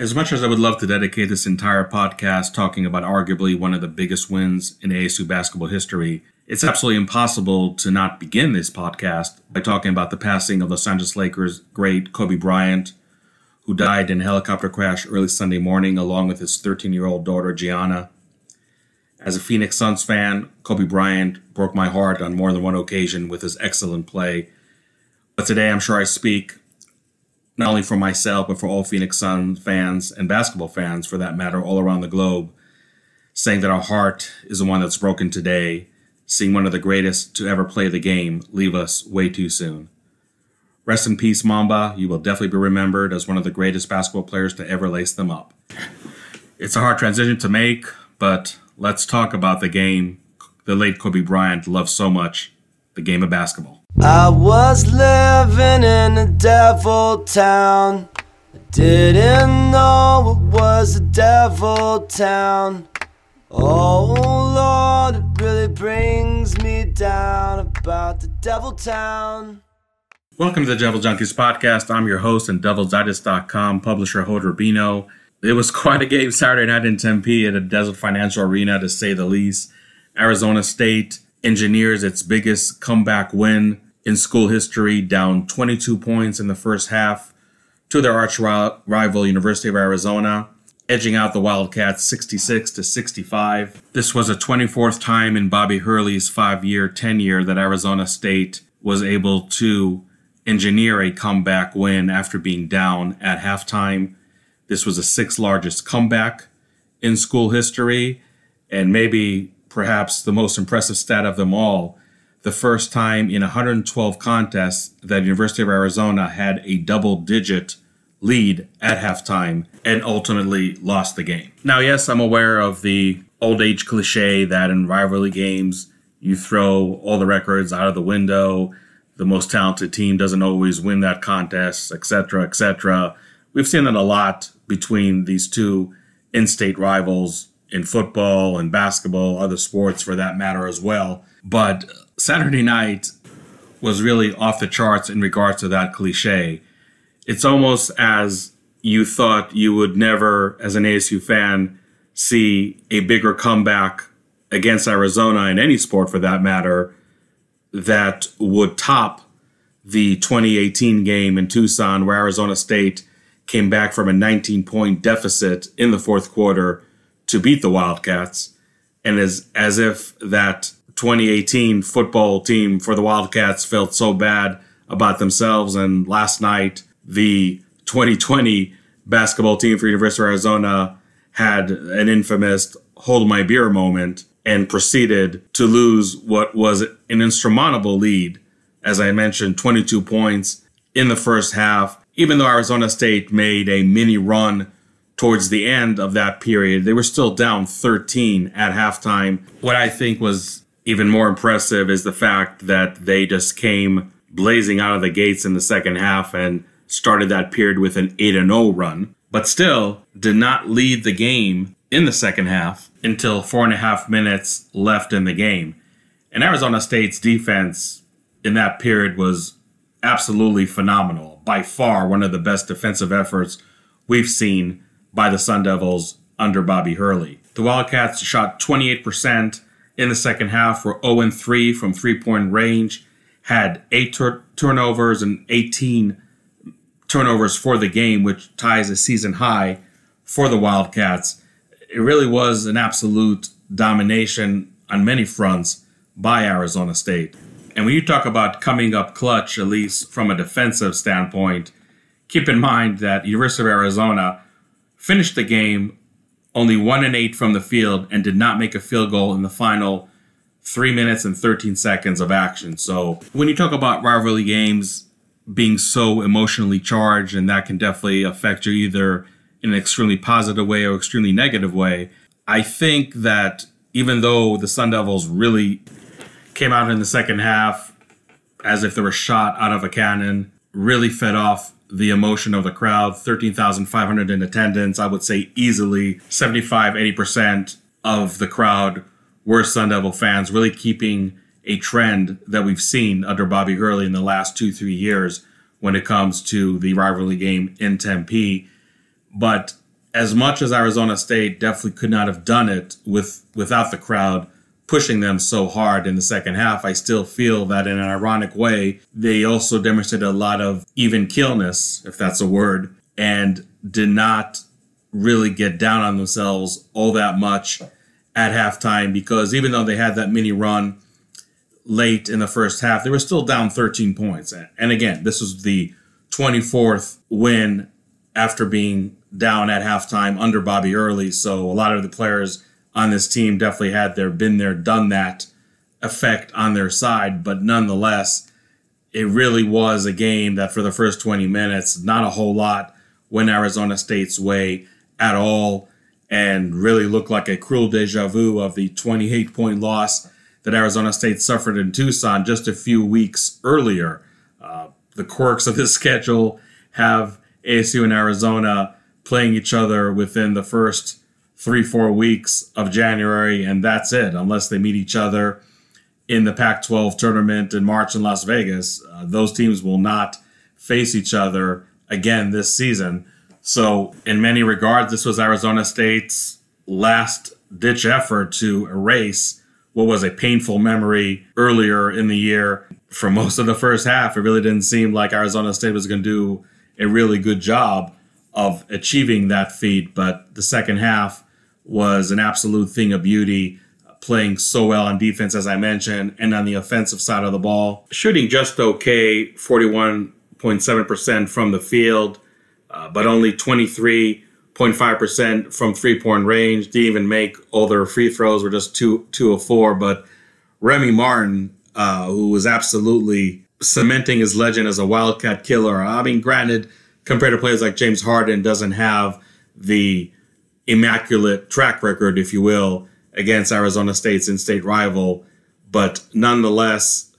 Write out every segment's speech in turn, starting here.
As much as I would love to dedicate this entire podcast talking about arguably one of the biggest wins in ASU basketball history, it's absolutely impossible to not begin this podcast by talking about the passing of Los Angeles Lakers great Kobe Bryant, who died in a helicopter crash early Sunday morning along with his 13 year old daughter Gianna. As a Phoenix Suns fan, Kobe Bryant broke my heart on more than one occasion with his excellent play. But today I'm sure I speak not only for myself, but for all Phoenix Suns fans and basketball fans, for that matter, all around the globe, saying that our heart is the one that's broken today, seeing one of the greatest to ever play the game leave us way too soon. Rest in peace, Mamba. You will definitely be remembered as one of the greatest basketball players to ever lace them up. It's a hard transition to make, but let's talk about the game the late Kobe Bryant loved so much the game of basketball. I was living in a devil town. I didn't know it was a devil town. Oh Lord, it really brings me down about the devil town. Welcome to the Devil Junkies podcast. I'm your host and DevilsDigest.com publisher Hod Rubino. It was quite a game Saturday night in Tempe at a Desert Financial Arena, to say the least. Arizona State engineers its biggest comeback win in school history, down 22 points in the first half to their arch rival University of Arizona, edging out the Wildcats 66 to 65. This was a 24th time in Bobby Hurley's five-year tenure that Arizona State was able to engineer a comeback win after being down at halftime. This was the sixth largest comeback in school history, and maybe perhaps the most impressive stat of them all the first time in 112 contests that University of Arizona had a double digit lead at halftime and ultimately lost the game. Now, yes, I'm aware of the old age cliche that in rivalry games you throw all the records out of the window, the most talented team doesn't always win that contest, etc., etc. We've seen that a lot between these two in-state rivals in football and basketball, other sports for that matter as well. But Saturday night was really off the charts in regards to that cliche. It's almost as you thought you would never, as an ASU fan, see a bigger comeback against Arizona in any sport for that matter that would top the 2018 game in Tucson where Arizona State came back from a 19 point deficit in the fourth quarter to beat the Wildcats. And as, as if that 2018 football team for the Wildcats felt so bad about themselves. And last night, the 2020 basketball team for University of Arizona had an infamous hold my beer moment and proceeded to lose what was an insurmountable lead. As I mentioned, 22 points in the first half. Even though Arizona State made a mini run towards the end of that period, they were still down 13 at halftime. What I think was even more impressive is the fact that they just came blazing out of the gates in the second half and started that period with an 8 0 run, but still did not lead the game in the second half until four and a half minutes left in the game. And Arizona State's defense in that period was absolutely phenomenal. By far, one of the best defensive efforts we've seen by the Sun Devils under Bobby Hurley. The Wildcats shot 28% in the second half were 0 3 from three point range, had eight tur- turnovers and 18 turnovers for the game, which ties a season high for the Wildcats. It really was an absolute domination on many fronts by Arizona State. And when you talk about coming up clutch, at least from a defensive standpoint, keep in mind that University of Arizona finished the game only one and eight from the field, and did not make a field goal in the final three minutes and 13 seconds of action. So when you talk about rivalry games being so emotionally charged, and that can definitely affect you either in an extremely positive way or extremely negative way, I think that even though the Sun Devils really came out in the second half as if they were shot out of a cannon, really fed off the emotion of the crowd 13,500 in attendance. I would say easily 75, 80% of the crowd were Sun Devil fans, really keeping a trend that we've seen under Bobby Hurley in the last two, three years when it comes to the rivalry game in Tempe. But as much as Arizona State definitely could not have done it with without the crowd pushing them so hard in the second half, I still feel that in an ironic way, they also demonstrated a lot of even keelness, if that's a word, and did not really get down on themselves all that much at halftime because even though they had that mini run late in the first half, they were still down 13 points. And again, this was the 24th win after being down at halftime under Bobby Hurley. So a lot of the players on this team definitely had their been there, done that effect on their side. But nonetheless, it really was a game that for the first 20 minutes, not a whole lot went Arizona State's way at all and really looked like a cruel deja vu of the 28 point loss that Arizona State suffered in Tucson just a few weeks earlier. Uh, the quirks of this schedule have ASU and Arizona playing each other within the first three, four weeks of January, and that's it, unless they meet each other in the Pac 12 tournament in March in Las Vegas. Uh, those teams will not face each other again this season. So, in many regards, this was Arizona State's last ditch effort to erase what was a painful memory earlier in the year. For most of the first half, it really didn't seem like Arizona State was going to do a really good job of achieving that feat. But the second half was an absolute thing of beauty, playing so well on defense, as I mentioned, and on the offensive side of the ball, shooting just okay, 41.7% from the field uh, but only 23.5% from three point range. Didn't even make all their free throws, were just two, two of four. But Remy Martin, uh, who was absolutely cementing his legend as a Wildcat killer. I mean, granted, compared to players like James Harden, doesn't have the immaculate track record, if you will, against Arizona State's in state rival. But nonetheless,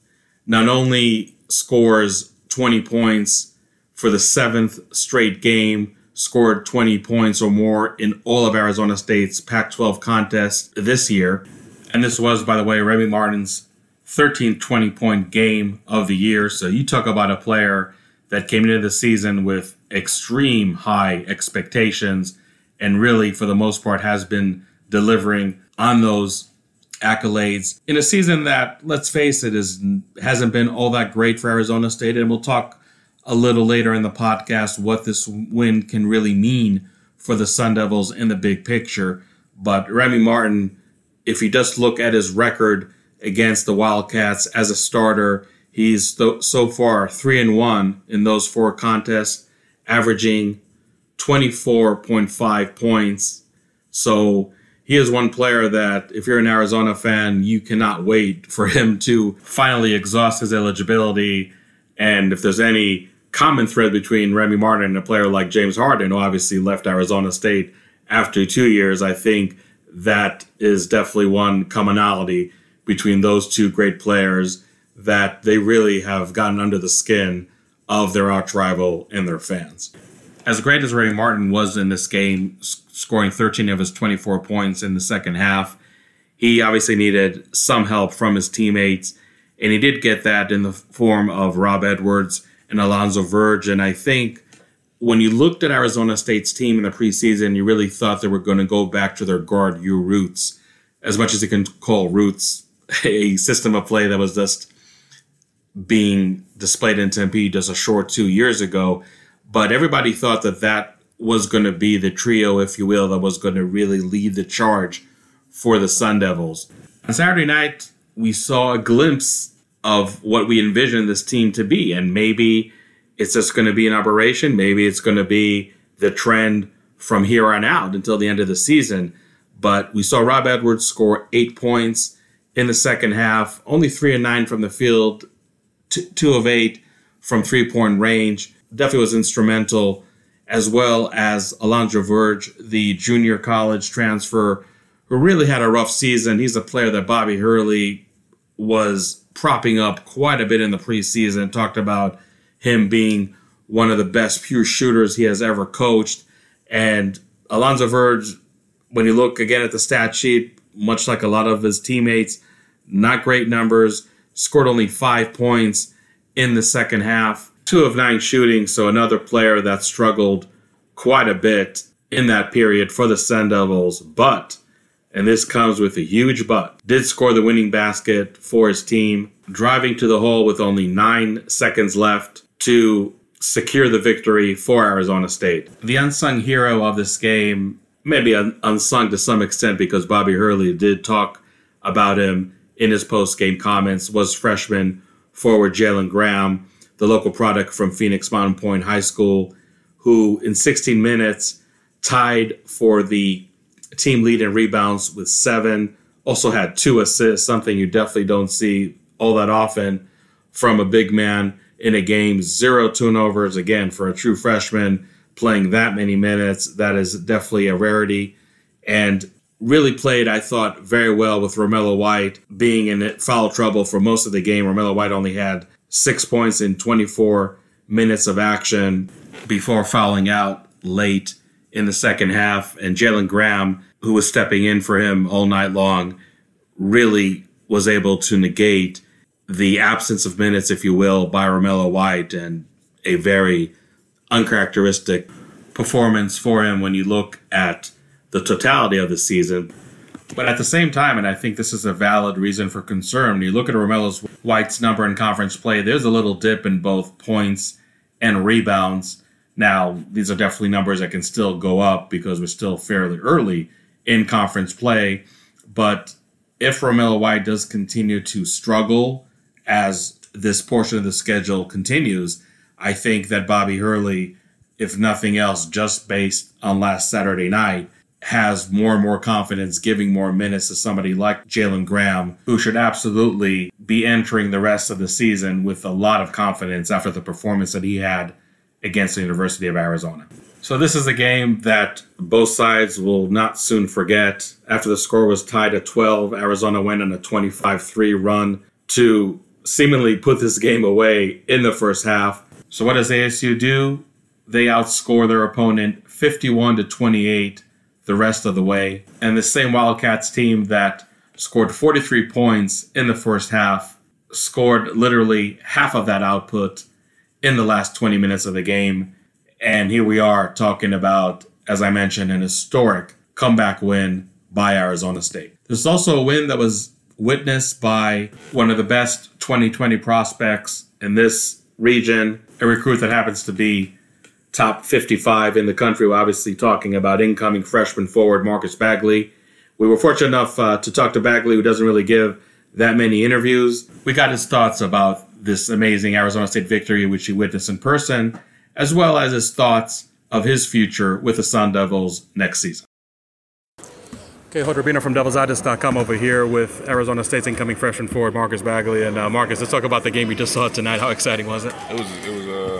not only scores 20 points for the seventh straight game, scored 20 points or more in all of Arizona State's Pac 12 contests this year. And this was, by the way, Remy Martin's 13th 20 point game of the year. So you talk about a player that came into the season with extreme high expectations and really, for the most part, has been delivering on those accolades in a season that, let's face it, is hasn't been all that great for Arizona State. And we'll talk a little later in the podcast what this win can really mean for the Sun Devils in the big picture. But Remy Martin, if you just look at his record against the Wildcats as a starter, he's so far three and one in those four contests, averaging 24.5 points. So he is one player that, if you're an Arizona fan, you cannot wait for him to finally exhaust his eligibility. And if there's any common thread between Remy Martin and a player like James Harden, who obviously left Arizona State after two years. I think that is definitely one commonality between those two great players that they really have gotten under the skin of their arch rival and their fans. As great as Remy Martin was in this game, scoring 13 of his 24 points in the second half, he obviously needed some help from his teammates, and he did get that in the form of Rob Edwards and Alonzo Verge. And I think when you looked at Arizona State's team in the preseason, you really thought they were going to go back to their guard U roots, as much as you can call roots a system of play that was just being displayed in Tempe just a short two years ago. But everybody thought that that was going to be the trio, if you will, that was going to really lead the charge for the Sun Devils. On Saturday night, we saw a glimpse of what we envisioned this team to be. And maybe it's just going to be an aberration. Maybe it's going to be the trend from here on out until the end of the season. But we saw Rob Edwards score eight points in the second half, only three and nine from the field, two of eight from three point range. Definitely was instrumental, as well as Alonzo Verge, the junior college transfer, who really had a rough season. He's a player that Bobby Hurley was propping up quite a bit in the preseason. Talked about him being one of the best pure shooters he has ever coached. And Alonzo Verge, when you look again at the stat sheet, much like a lot of his teammates, not great numbers, scored only five points in the second half, two of nine shooting. So another player that struggled quite a bit in that period for the Sun Devils, but, and this comes with a huge but, did score the winning basket for his team, driving to the hole with only nine seconds left to secure the victory for Arizona State. The unsung hero of this game, maybe un- unsung to some extent because Bobby Hurley did talk about him in his post game comments, was freshman forward Jalen Graham, the local product from Phoenix Mountain Pointe High School, who in 16 minutes tied for the team lead in rebounds with seven. Also had two assists, something you definitely don't see all that often from a big man in a game. Zero turnovers, again, for a true freshman playing that many minutes. That is definitely a rarity. And really played, I thought, very well with Romello White being in foul trouble for most of the game. Romello White only had six points in 24 minutes of action before fouling out late in the second half. And Jalen Graham, who was stepping in for him all night long, really was able to negate the absence of minutes, if you will, by Romello White and a very uncharacteristic performance for him when you look at the totality of the season. But at the same time, and I think this is a valid reason for concern, when you look at Romello White's number in conference play, there's a little dip in both points and rebounds. Now, these are definitely numbers that can still go up because we're still fairly early in conference play. But if Romello White does continue to struggle as this portion of the schedule continues, I think that Bobby Hurley, if nothing else, just based on last Saturday night, has more and more confidence giving more minutes to somebody like Jalen Graham, who should absolutely be entering the rest of the season with a lot of confidence after the performance that he had against the University of Arizona. So, this is a game that both sides will not soon forget. After the score was tied at 12, Arizona went on a 25 3 run to seemingly put this game away in the first half. So, what does ASU do? They outscore their opponent 51 to 28 the rest of the way. And the same Wildcats team that scored 43 points in the first half scored literally half of that output in the last 20 minutes of the game. And here we are talking about, as I mentioned, an historic comeback win by Arizona State. There's also a win that was witnessed by one of the best 2020 prospects in this region, a recruit that happens to be top 55 in the country. We're obviously talking about incoming freshman forward Marcus Bagley. We were fortunate enough uh, to talk to Bagley, who doesn't really give that many interviews. We got his thoughts about this amazing Arizona State victory, which he witnessed in person, as well as his thoughts of his future with the Sun Devils next season. Okay, Hod Rubino from DevilsDigest.com over here with Arizona State's incoming freshman forward Marcus Bagley. And uh, Marcus, let's talk about the game you just saw tonight. How exciting was it? It was. It was a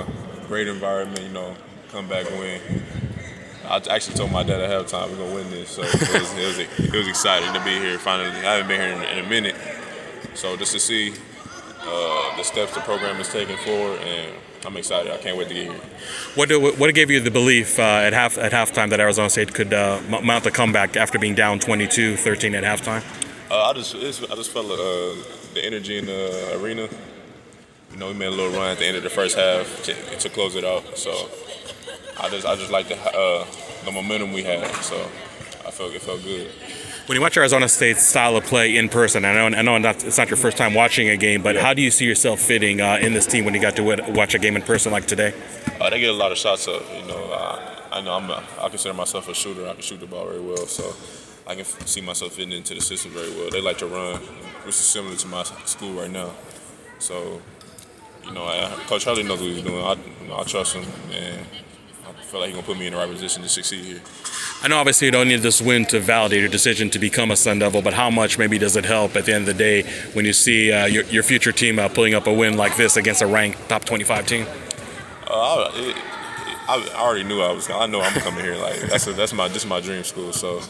great environment. You know, come back and win. I actually told my dad at halftime we're gonna win this, so it was, it was, it was exciting to be here. Finally, I haven't been here in, in a minute, so just to see uh, the steps the program is taking forward, and I'm excited. I can't wait to get here. What do, what gave you the belief uh, at half at halftime that Arizona State could uh, mount the comeback after being down 22-13 at halftime? Uh, I just I just felt uh, the energy in the arena. Know, we made a little run at the end of the first half to, to close it out. So I just I just like the uh, the momentum we had. So I felt it felt good. When you watch Arizona State's style of play in person, I know I know not, it's not your first time watching a game, but yeah. how do you see yourself fitting uh, in this team when you got to watch a game in person like today? Uh, they get a lot of shots up. You know, I, I know I'm a, I consider myself a shooter. I can shoot the ball very well, so I can see myself fitting into the system very well. They like to run, which is similar to my school right now. So, you know, I, Coach Hurley knows what he's doing. I, you know, I trust him, and I feel like he's gonna put me in the right position to succeed here. I know obviously you don't need this win to validate your decision to become a Sun Devil, but how much maybe does it help at the end of the day when you see uh, your, your future team uh, pulling up a win like this against a ranked top 25 team? Uh, it, it, I already knew I was. I know I'm coming here. Like that's a, that's my this is my dream school. So,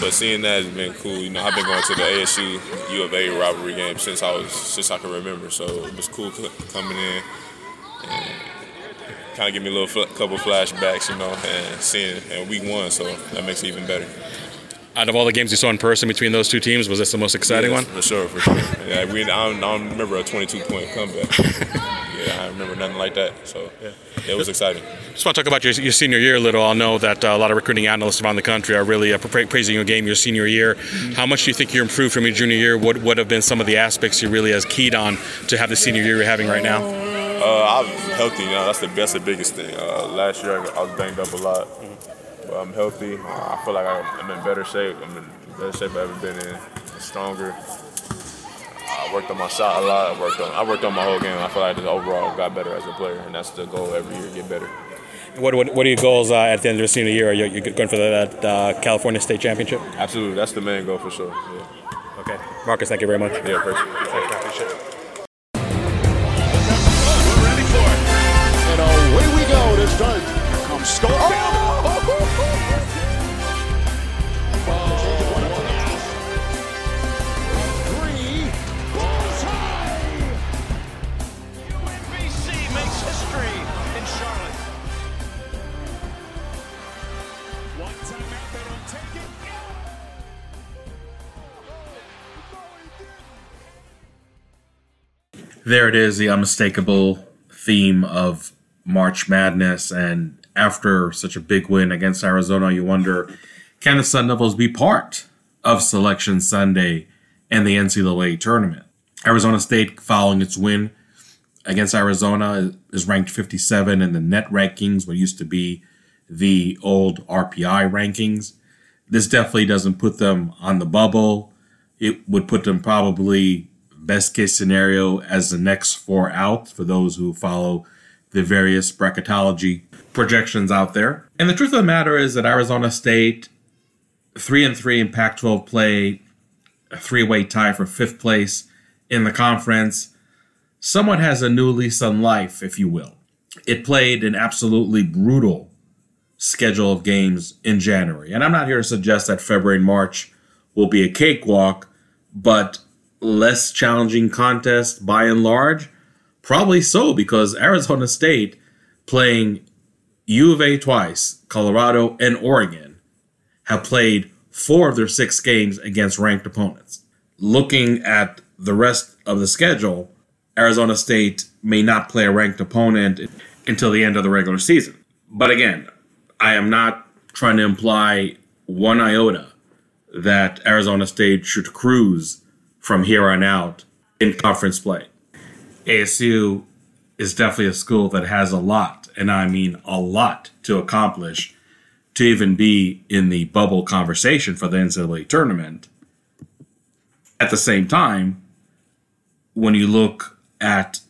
but seeing that has been cool. You know, I've been going to the ASU U of A rivalry game since I was since I can remember. So it was cool coming in. And, kind of give me a little couple flashbacks, you know, and seeing and week one, so that makes it even better. Out of all the games you saw in person between those two teams, was this the most exciting yes, one? For sure, for sure. Yeah, we I I don't remember a 22 point comeback. I remember nothing like that. So yeah. it was exciting. Just want to talk about your, your senior year a little. I know that uh, a lot of recruiting analysts around the country are really uh, praising your game your senior year. Mm-hmm. How much do you think you improved from your junior year? What would have been some of the aspects you really has keyed on to have the senior year you're having right now? Uh, I'm healthy. You know, that's the best the biggest thing. Uh, last year I was banged up a lot, but I'm healthy. I feel like I'm in better shape. I'm in better shape I've ever been in. Stronger. I worked on my shot a lot. I worked on I worked on my whole game. I feel like I just overall got better as a player, and that's the goal every year: get better. What, what, what are your goals uh, at the end of the senior year? Are you, you going for that uh, California State Championship? Absolutely, that's the main goal for sure. Yeah. Okay, Marcus, thank you very much. Yeah, appreciate there it is, the unmistakable theme of March Madness. And after such a big win against Arizona, you wonder can the Sun Devils be part of Selection Sunday and the NCAA tournament? Arizona State, following its win against Arizona, is ranked 57 in the net rankings, what used to be the old RPI rankings. This definitely doesn't put them on the bubble. It would put them probably best case scenario as the next four out for those who follow the various bracketology projections out there. And the truth of the matter is that Arizona State, three and three in Pac-12 play, a three-way tie for fifth place in the conference, somewhat has a new lease on life, if you will. It played an absolutely brutal schedule of games in January. And I'm not here to suggest that February and March will be a cakewalk, but less challenging contest by and large? Probably so, because Arizona State playing U of A twice, Colorado, and Oregon have played four of their six games against ranked opponents. Looking at the rest of the schedule, Arizona State may not play a ranked opponent until the end of the regular season. But again, I am not trying to imply one iota that Arizona State should cruise from here on out in conference play. ASU is definitely a school that has a lot, and I mean a lot, to accomplish to even be in the bubble conversation for the NCAA tournament. At the same time, when you look at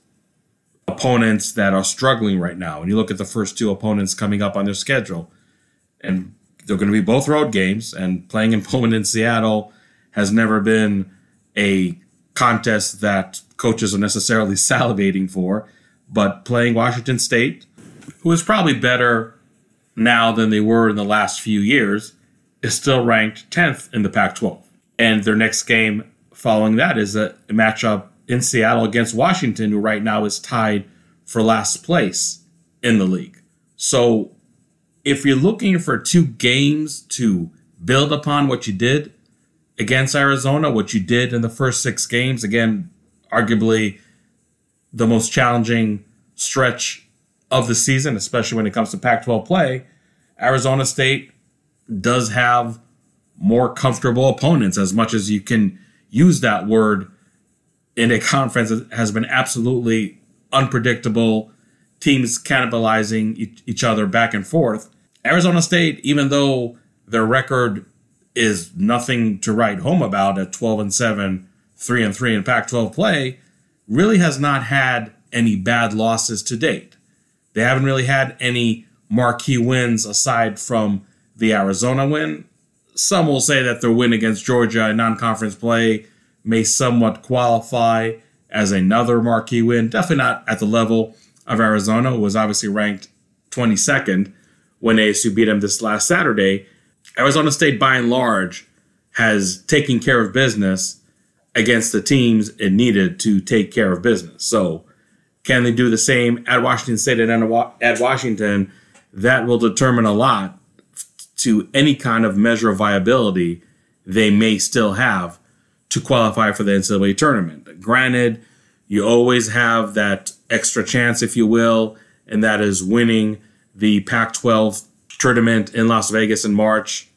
opponents that are struggling right now, and you look at the first two opponents coming up on their schedule, and they're going to be both road games, and playing in Pullman in Seattle has never been a contest that coaches are necessarily salivating for, but playing Washington State, who is probably better now than they were in the last few years, is still ranked 10th in the Pac 12. And their next game following that is a matchup in Seattle against Washington, who right now is tied for last place in the league. So if you're looking for two games to build upon what you did against Arizona, what you did in the first six games. Again, arguably the most challenging stretch of the season, especially when it comes to Pac 12 play. Arizona State does have more comfortable opponents, as much as you can use that word in a conference that has been absolutely unpredictable, teams cannibalizing each other back and forth. Arizona State, even though their record is nothing to write home about at 12 and 7, 3 and 3 in Pac 12 play, really has not had any bad losses to date. They haven't really had any marquee wins aside from the Arizona win. Some will say that their win against Georgia in non conference play may somewhat qualify as another marquee win. Definitely not at the level of Arizona, who was obviously ranked 22nd when ASU beat them this last Saturday. Arizona State, by and large, has taken care of business against the teams it needed to take care of business. So, can they do the same at Washington State and at Washington? That will determine a lot to any kind of measure of viability they may still have to qualify for the NCAA tournament. Granted, you always have that extra chance, if you will, and that is winning the Pac 12 tournament in Las Vegas in March,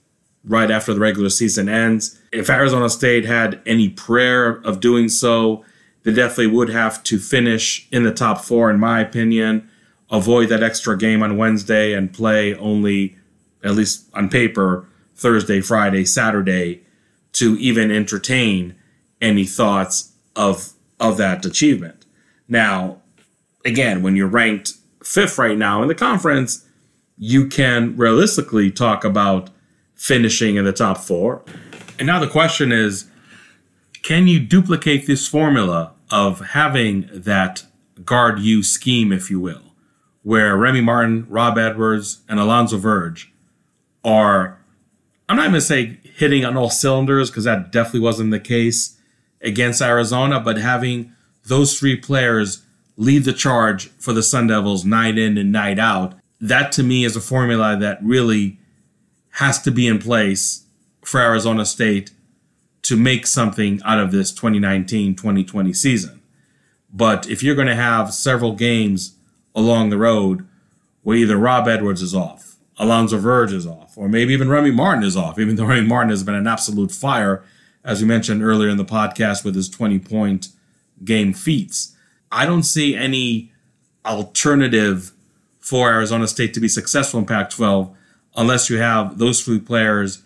right after the regular season ends. If Arizona State had any prayer of doing so, they definitely would have to finish in the top four, in my opinion, avoid that extra game on Wednesday and play only, at least on paper, Thursday, Friday, Saturday to even entertain any thoughts of of that achievement. Now, again, when you're ranked fifth right now in the conference, you can realistically talk about finishing in the top four. And now the question is can you duplicate this formula of having that guard U scheme, if you will, where Remy Martin, Rob Edwards, and Alonzo Verge are, I'm not going to say hitting on all cylinders because that definitely wasn't the case against Arizona, but having those three players lead the charge for the Sun Devils night in and night out, that to me is a formula that really has to be in place for Arizona State to make something out of this 2019 2020 season. But if you're going to have several games along the road where either Rob Edwards is off, Alonzo Verge is off, or maybe even Remy Martin is off, even though Remy Martin has been an absolute fire, as we mentioned earlier in the podcast with his 20 point game feats. I don't see any alternative for Arizona State to be successful in Pac 12 unless you have those three players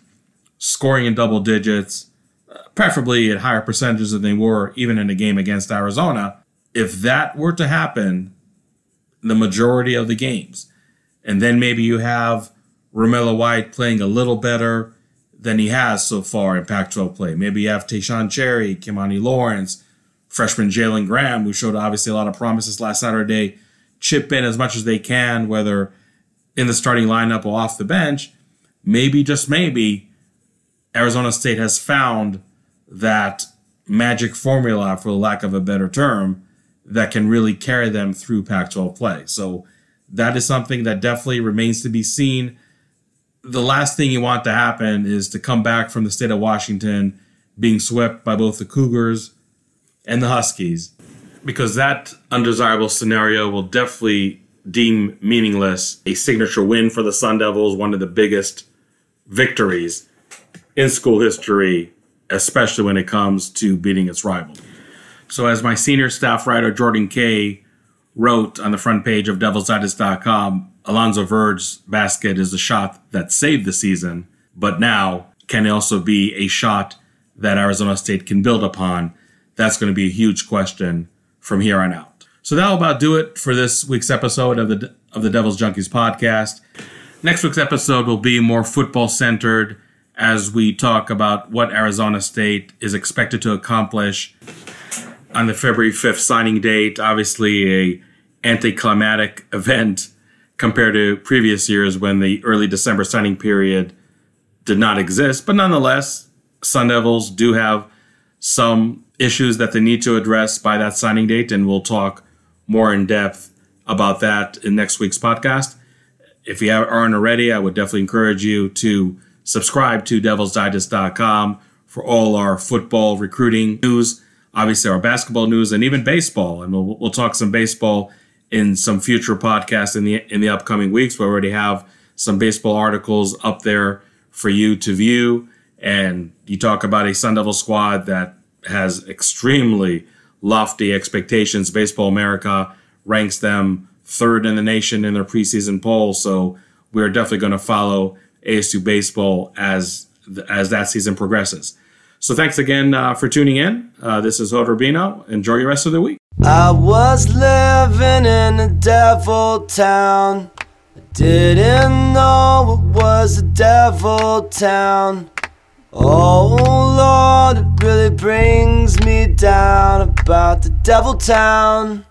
scoring in double digits, preferably at higher percentages than they were even in a game against Arizona. If that were to happen, the majority of the games, and then maybe you have Romello White playing a little better than he has so far in Pac 12 play. Maybe you have Taeshon Cherry, Kimani Lawrence, freshman Jalen Graham, who showed obviously a lot of promises last Saturday, chip in as much as they can, whether in the starting lineup or off the bench. Maybe, just maybe, Arizona State has found that magic formula, for lack of a better term, that can really carry them through Pac 12 play. So that is something that definitely remains to be seen. The last thing you want to happen is to come back from the state of Washington being swept by both the Cougars and the Huskies, because that undesirable scenario will definitely deem meaningless a signature win for the Sun Devils, one of the biggest victories in school history, especially when it comes to beating its rival. So, as my senior staff writer Jordan Kay wrote on the front page of DevilsDigest.com, Alonzo Verge's basket is the shot that saved the season, but now can also be a shot that Arizona State can build upon that's going to be a huge question from here on out. So that'll about do it for this week's episode of the of the Devil's Junkies podcast. Next week's episode will be more football centered as we talk about what Arizona State is expected to accomplish on the February 5th signing date. Obviously, a anticlimactic event compared to previous years when the early December signing period did not exist. But nonetheless, Sun Devils do have some issues that they need to address by that signing date, and we'll talk more in depth about that in next week's podcast. If you aren't already, I would definitely encourage you to subscribe to devilsdigest.com for all our football recruiting news, obviously our basketball news, and even baseball. And we'll, we'll talk some baseball in some future podcasts in the in the upcoming weeks. We already have some baseball articles up there for you to view. And you talk about a Sun Devil squad that has extremely lofty expectations. Baseball America ranks them third in the nation in their preseason poll. So we're definitely going to follow ASU baseball as as that season progresses. So thanks again uh, for tuning in. Uh, this is Rubino. Enjoy your rest of the week. I was living in a devil town. I didn't know it was a devil town. Oh Lord, it really brings me down about the devil town.